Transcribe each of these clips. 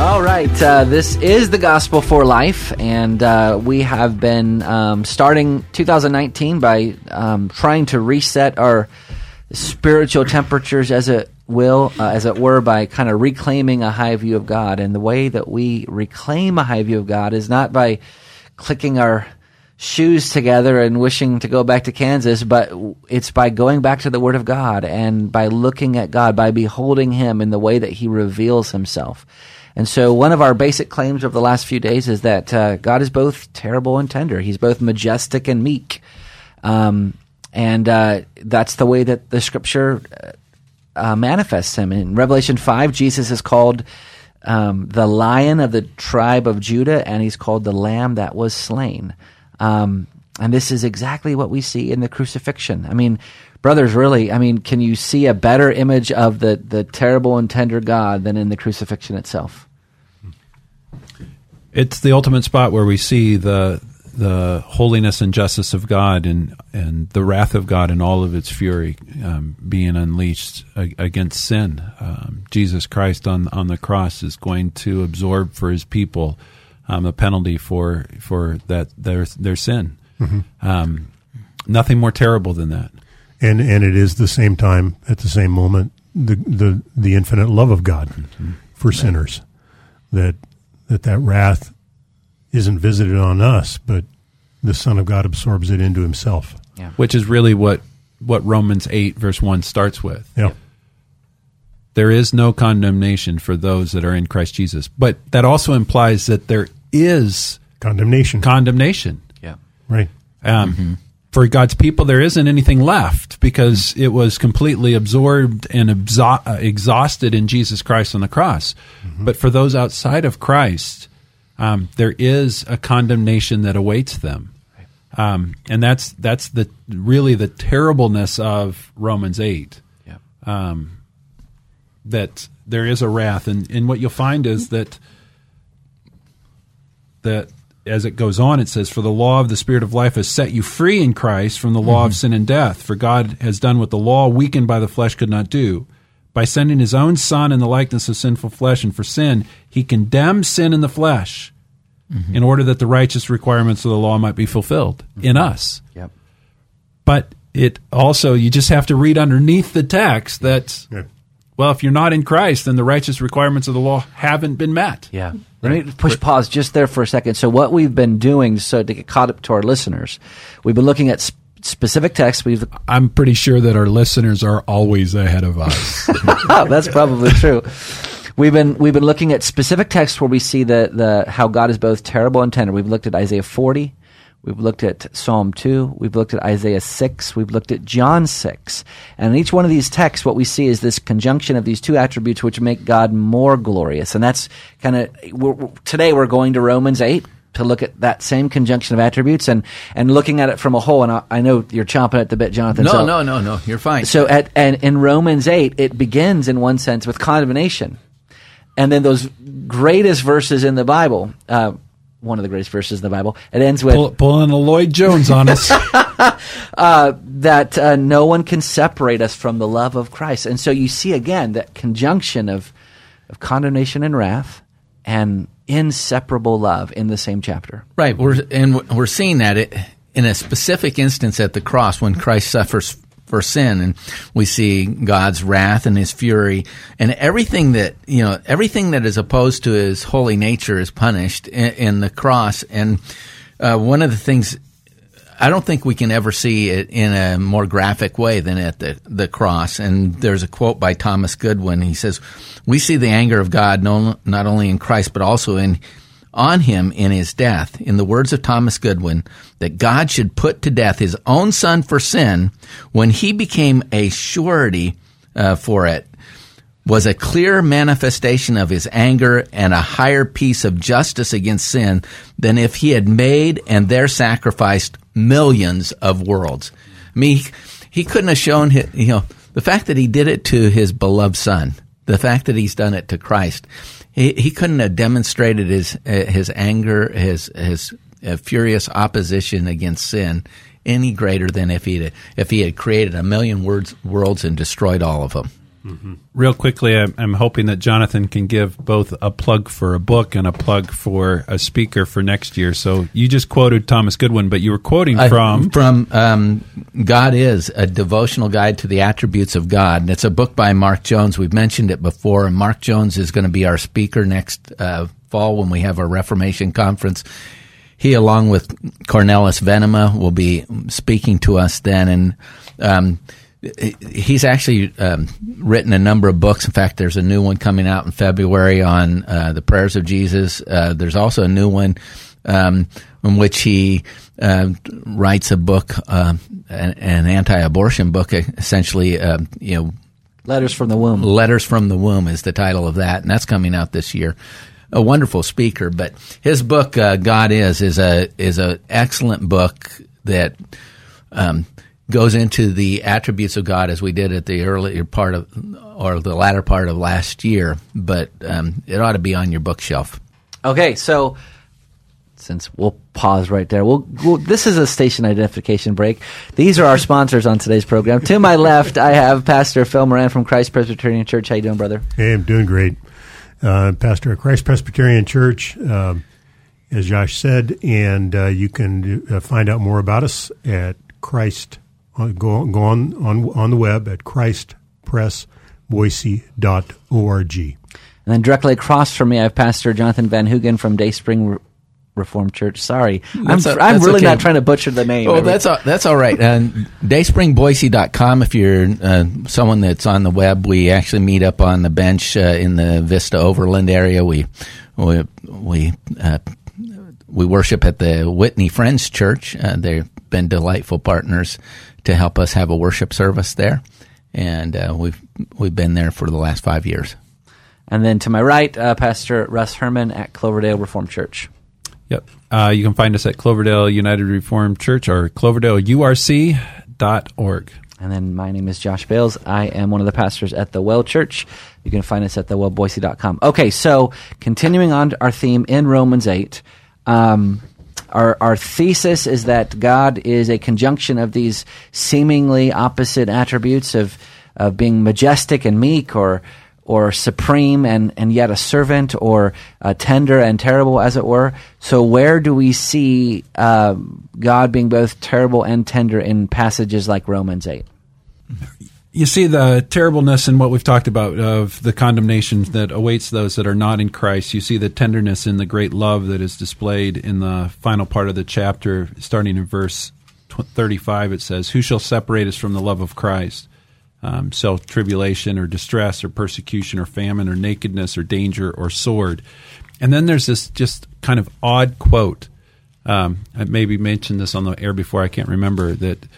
All right, uh, this is the Gospel for Life, and uh, we have been um, starting 2019 by um, trying to reset our spiritual temperatures, as it will, uh, as it were, by kind of reclaiming a high view of God. And the way that we reclaim a high view of God is not by clicking our shoes together and wishing to go back to Kansas, but it's by going back to the Word of God and by looking at God, by beholding Him in the way that He reveals Himself. And so, one of our basic claims of the last few days is that uh, God is both terrible and tender. He's both majestic and meek. Um, and uh, that's the way that the scripture uh, manifests him. In Revelation 5, Jesus is called um, the lion of the tribe of Judah, and he's called the lamb that was slain. Um, and this is exactly what we see in the crucifixion. I mean, brothers, really, I mean, can you see a better image of the, the terrible and tender God than in the crucifixion itself? It's the ultimate spot where we see the the holiness and justice of God and and the wrath of God and all of its fury um, being unleashed against sin. Um, Jesus Christ on on the cross is going to absorb for His people um, the penalty for for that their their sin. Mm-hmm. Um, nothing more terrible than that. And and it is the same time at the same moment the the the infinite love of God mm-hmm. for sinners that that that wrath isn't visited on us, but the Son of God absorbs it into Himself. Yeah. Which is really what what Romans eight verse one starts with. Yeah. There is no condemnation for those that are in Christ Jesus, but that also implies that there is condemnation. Condemnation. Yeah. Right. Um, mm-hmm. For God's people, there isn't anything left because it was completely absorbed and exha- uh, exhausted in Jesus Christ on the cross. Mm-hmm. But for those outside of Christ, um, there is a condemnation that awaits them. Um, and that's that's the really the terribleness of Romans eight. Yeah. Um, that there is a wrath, and, and what you'll find is that that as it goes on, it says, "For the law of the Spirit of life has set you free in Christ from the law mm-hmm. of sin and death. For God has done what the law, weakened by the flesh, could not do." by sending his own son in the likeness of sinful flesh and for sin he condemned sin in the flesh mm-hmm. in order that the righteous requirements of the law might be fulfilled mm-hmm. in us yep. but it also you just have to read underneath the text that yeah. Well if you're not in christ then the righteous requirements of the law haven't been met yeah let me push pause just there for a second so what we've been doing so to get caught up to our listeners we've been looking at specific texts. We've I'm pretty sure that our listeners are always ahead of us. Oh, that's probably true. We've been we've been looking at specific texts where we see the the how God is both terrible and tender. We've looked at Isaiah 40. We've looked at Psalm 2. We've looked at Isaiah 6. We've looked at John 6. And in each one of these texts, what we see is this conjunction of these two attributes which make God more glorious. And that's kind of, today we're going to Romans 8 to look at that same conjunction of attributes and, and looking at it from a whole. And I, I know you're chomping at the bit, Jonathan. No, so, no, no, no. You're fine. So at, and in Romans 8, it begins in one sense with condemnation. And then those greatest verses in the Bible, uh, one of the greatest verses in the Bible, it ends with Pull, pulling a Lloyd Jones on us. uh, that uh, no one can separate us from the love of Christ. And so you see again that conjunction of, of condemnation and wrath and inseparable love in the same chapter. Right. We're, and we're seeing that it, in a specific instance at the cross when Christ suffers for sin and we see God's wrath and his fury and everything that you know everything that is opposed to his holy nature is punished in, in the cross and uh, one of the things I don't think we can ever see it in a more graphic way than at the, the cross. And there's a quote by Thomas Goodwin. He says, We see the anger of God no, not only in Christ, but also in on him in his death. In the words of Thomas Goodwin, that God should put to death his own son for sin when he became a surety uh, for it was a clear manifestation of his anger and a higher piece of justice against sin than if he had made and there sacrificed millions of worlds. I mean, he, he couldn't have shown, his, you know, the fact that he did it to his beloved son, the fact that he's done it to Christ, he, he couldn't have demonstrated his his anger, his his uh, furious opposition against sin any greater than if he if he had created a million words, worlds and destroyed all of them. Mm-hmm. Real quickly, I'm, I'm, hoping that Jonathan can give both a plug for a book and a plug for a speaker for next year. So you just quoted Thomas Goodwin, but you were quoting from uh, from um, God is a devotional guide to the attributes of God. And it's a book by Mark Jones. We've mentioned it before, and Mark Jones is going to be our speaker next uh, fall when we have our Reformation conference. He, along with Cornelis Venema, will be speaking to us then, and. Um, he's actually um, written a number of books. In fact, there's a new one coming out in February on uh, the prayers of Jesus. Uh, there's also a new one um, in which he uh, writes a book, uh, an, an, anti-abortion book, essentially. Uh, you know, letters from the womb. Letters from the womb is the title of that, and that's coming out this year. A wonderful speaker, but his book uh, "God Is" is a is an excellent book that. Um, goes into the attributes of God as we did at the earlier part of, or the latter part of last year, but um, it ought to be on your bookshelf. Okay, so since we'll pause right there, we'll, we'll, this is a station identification break. These are our sponsors on today's program. To my left, I have Pastor Phil Moran from Christ Presbyterian Church. How you doing, brother? Hey, I'm doing great. Uh, Pastor at Christ Presbyterian Church, uh, as Josh said, and uh, you can uh, find out more about us at Christ go, go on, on, on the web at christpressboise.org. And then directly across from me, I have Pastor Jonathan Van Hugen from Dayspring Reformed Church. Sorry, that's I'm, a, I'm really okay. not trying to butcher the name. Oh, that's all, that's all right. And dayspringboise.com. If you're uh, someone that's on the web, we actually meet up on the bench uh, in the Vista Overland area. We we we uh, we worship at the Whitney Friends Church. Uh, they've been delightful partners to help us have a worship service there, and uh, we've we've been there for the last five years. And then to my right, uh, Pastor Russ Herman at Cloverdale Reformed Church. Yep. Uh, you can find us at Cloverdale United Reformed Church or cloverdaleurc.org. And then my name is Josh Bales. I am one of the pastors at the Well Church. You can find us at thewellboise.com. Okay, so continuing on our theme in Romans 8. Um, our, our thesis is that God is a conjunction of these seemingly opposite attributes of, of being majestic and meek or, or supreme and, and yet a servant or uh, tender and terrible, as it were. So, where do we see uh, God being both terrible and tender in passages like Romans 8? you see the terribleness in what we've talked about of the condemnation that awaits those that are not in Christ. You see the tenderness in the great love that is displayed in the final part of the chapter, starting in verse 35. It says, Who shall separate us from the love of Christ? Um, self tribulation or distress or persecution or famine or nakedness or danger or sword. And then there's this just kind of odd quote. Um, I maybe mentioned this on the air before, I can't remember, that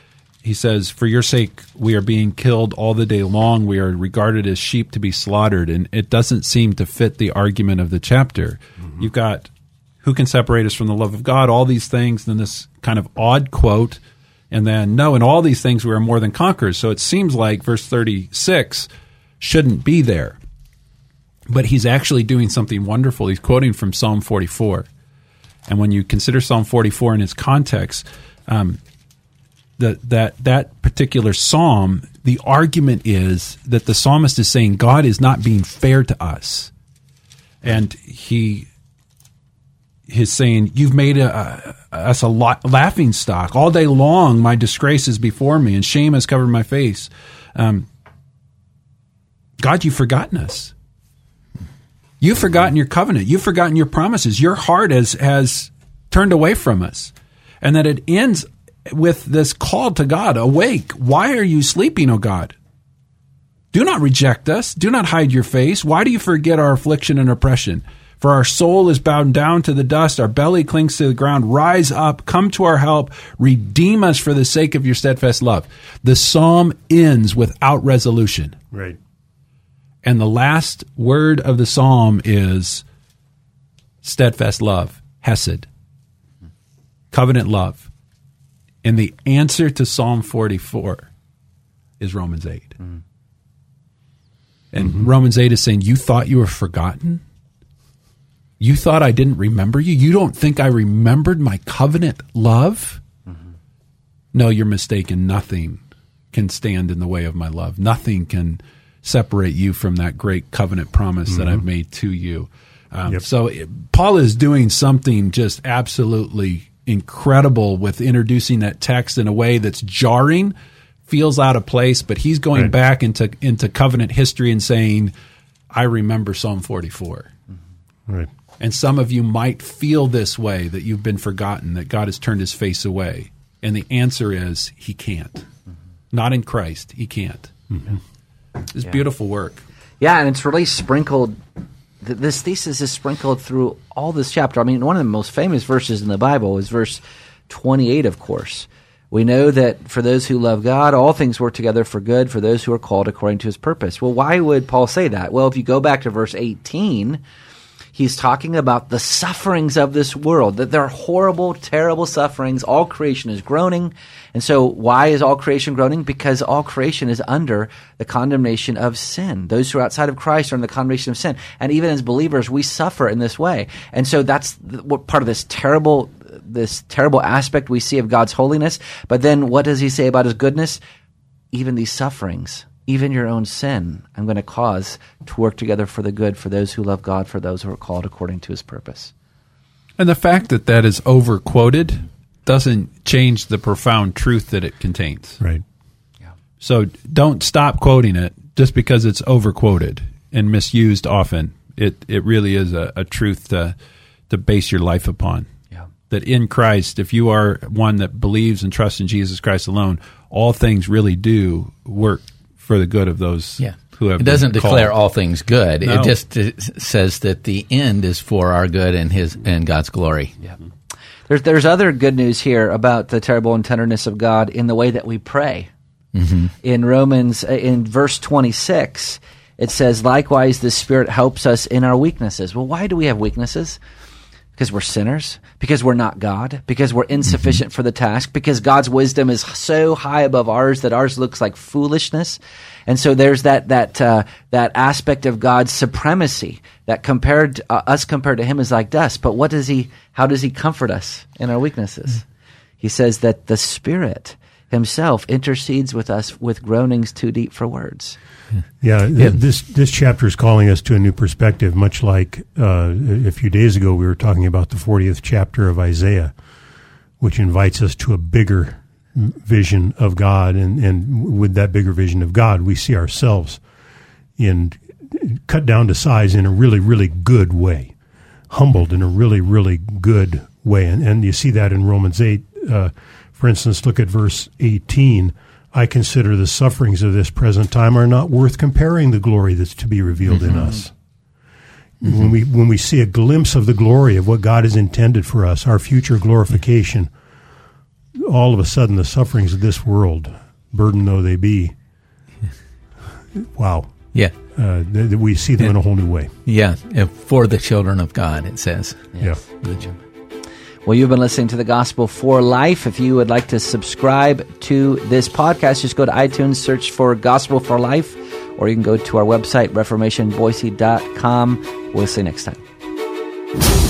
he says, For your sake, we are being killed all the day long. We are regarded as sheep to be slaughtered. And it doesn't seem to fit the argument of the chapter. Mm-hmm. You've got, Who can separate us from the love of God? All these things, then this kind of odd quote. And then, no, in all these things, we are more than conquerors. So it seems like verse 36 shouldn't be there. But he's actually doing something wonderful. He's quoting from Psalm 44. And when you consider Psalm 44 in its context, um, that that that particular psalm, the argument is that the psalmist is saying God is not being fair to us, and he is saying you've made a, a, us a laughing stock all day long. My disgrace is before me, and shame has covered my face. Um, God, you've forgotten us. You've forgotten your covenant. You've forgotten your promises. Your heart has has turned away from us, and that it ends with this call to God, awake. Why are you sleeping, O God? Do not reject us. Do not hide your face. Why do you forget our affliction and oppression? For our soul is bowed down to the dust, our belly clings to the ground. Rise up, come to our help, redeem us for the sake of your steadfast love. The psalm ends without resolution. Right. And the last word of the psalm is steadfast love, hesed, covenant love. And the answer to Psalm 44 is Romans 8. Mm-hmm. And mm-hmm. Romans 8 is saying, You thought you were forgotten? You thought I didn't remember you? You don't think I remembered my covenant love? Mm-hmm. No, you're mistaken. Nothing can stand in the way of my love. Nothing can separate you from that great covenant promise mm-hmm. that I've made to you. Um, yep. So Paul is doing something just absolutely incredible with introducing that text in a way that's jarring, feels out of place, but he's going right. back into into covenant history and saying, "I remember Psalm 44." Right. And some of you might feel this way that you've been forgotten, that God has turned his face away. And the answer is he can't. Mm-hmm. Not in Christ, he can't. Mm-hmm. It's yeah. beautiful work. Yeah, and it's really sprinkled. This thesis is sprinkled through all this chapter. I mean, one of the most famous verses in the Bible is verse 28, of course. We know that for those who love God, all things work together for good for those who are called according to his purpose. Well, why would Paul say that? Well, if you go back to verse 18, he's talking about the sufferings of this world, that they're horrible, terrible sufferings. All creation is groaning. And so why is all creation groaning? Because all creation is under the condemnation of sin. Those who are outside of Christ are in the condemnation of sin. And even as believers, we suffer in this way. And so that's what part of this terrible, this terrible aspect we see of God's holiness. But then what does he say about his goodness? Even these sufferings even your own sin, I'm going to cause to work together for the good for those who love God, for those who are called according to his purpose. And the fact that that is overquoted doesn't change the profound truth that it contains. Right. Yeah. So don't stop quoting it just because it's overquoted and misused often. It it really is a, a truth to to base your life upon. Yeah. That in Christ, if you are one that believes and trusts in Jesus Christ alone, all things really do work for the good of those yeah. who have. It doesn't declare called. all things good. No. It just says that the end is for our good and His and God's glory. Yeah. There's there's other good news here about the terrible and tenderness of God in the way that we pray. Mm-hmm. In Romans, uh, in verse 26, it says, "Likewise, the Spirit helps us in our weaknesses." Well, why do we have weaknesses? Because we're sinners, because we're not God, because we're insufficient mm-hmm. for the task, because God's wisdom is so high above ours that ours looks like foolishness. And so there's that that uh, that aspect of God's supremacy that compared uh, us compared to Him is like dust. But what does He? How does He comfort us in our weaknesses? Mm-hmm. He says that the Spirit Himself intercedes with us with groanings too deep for words. Yeah, yeah, this this chapter is calling us to a new perspective. Much like uh, a few days ago, we were talking about the 40th chapter of Isaiah, which invites us to a bigger vision of God, and and with that bigger vision of God, we see ourselves in cut down to size in a really really good way, humbled in a really really good way, and and you see that in Romans 8. Uh, for instance, look at verse 18 I consider the sufferings of this present time are not worth comparing the glory that's to be revealed mm-hmm. in us. Mm-hmm. When we when we see a glimpse of the glory of what God has intended for us, our future glorification, all of a sudden the sufferings of this world, burden though they be, wow. Yeah. Uh, th- th- we see them in a whole new way. Yeah, for the children of God, it says. Yeah. yeah. Well, you've been listening to the Gospel for Life. If you would like to subscribe to this podcast, just go to iTunes, search for Gospel for Life, or you can go to our website, reformationboise.com. We'll see you next time.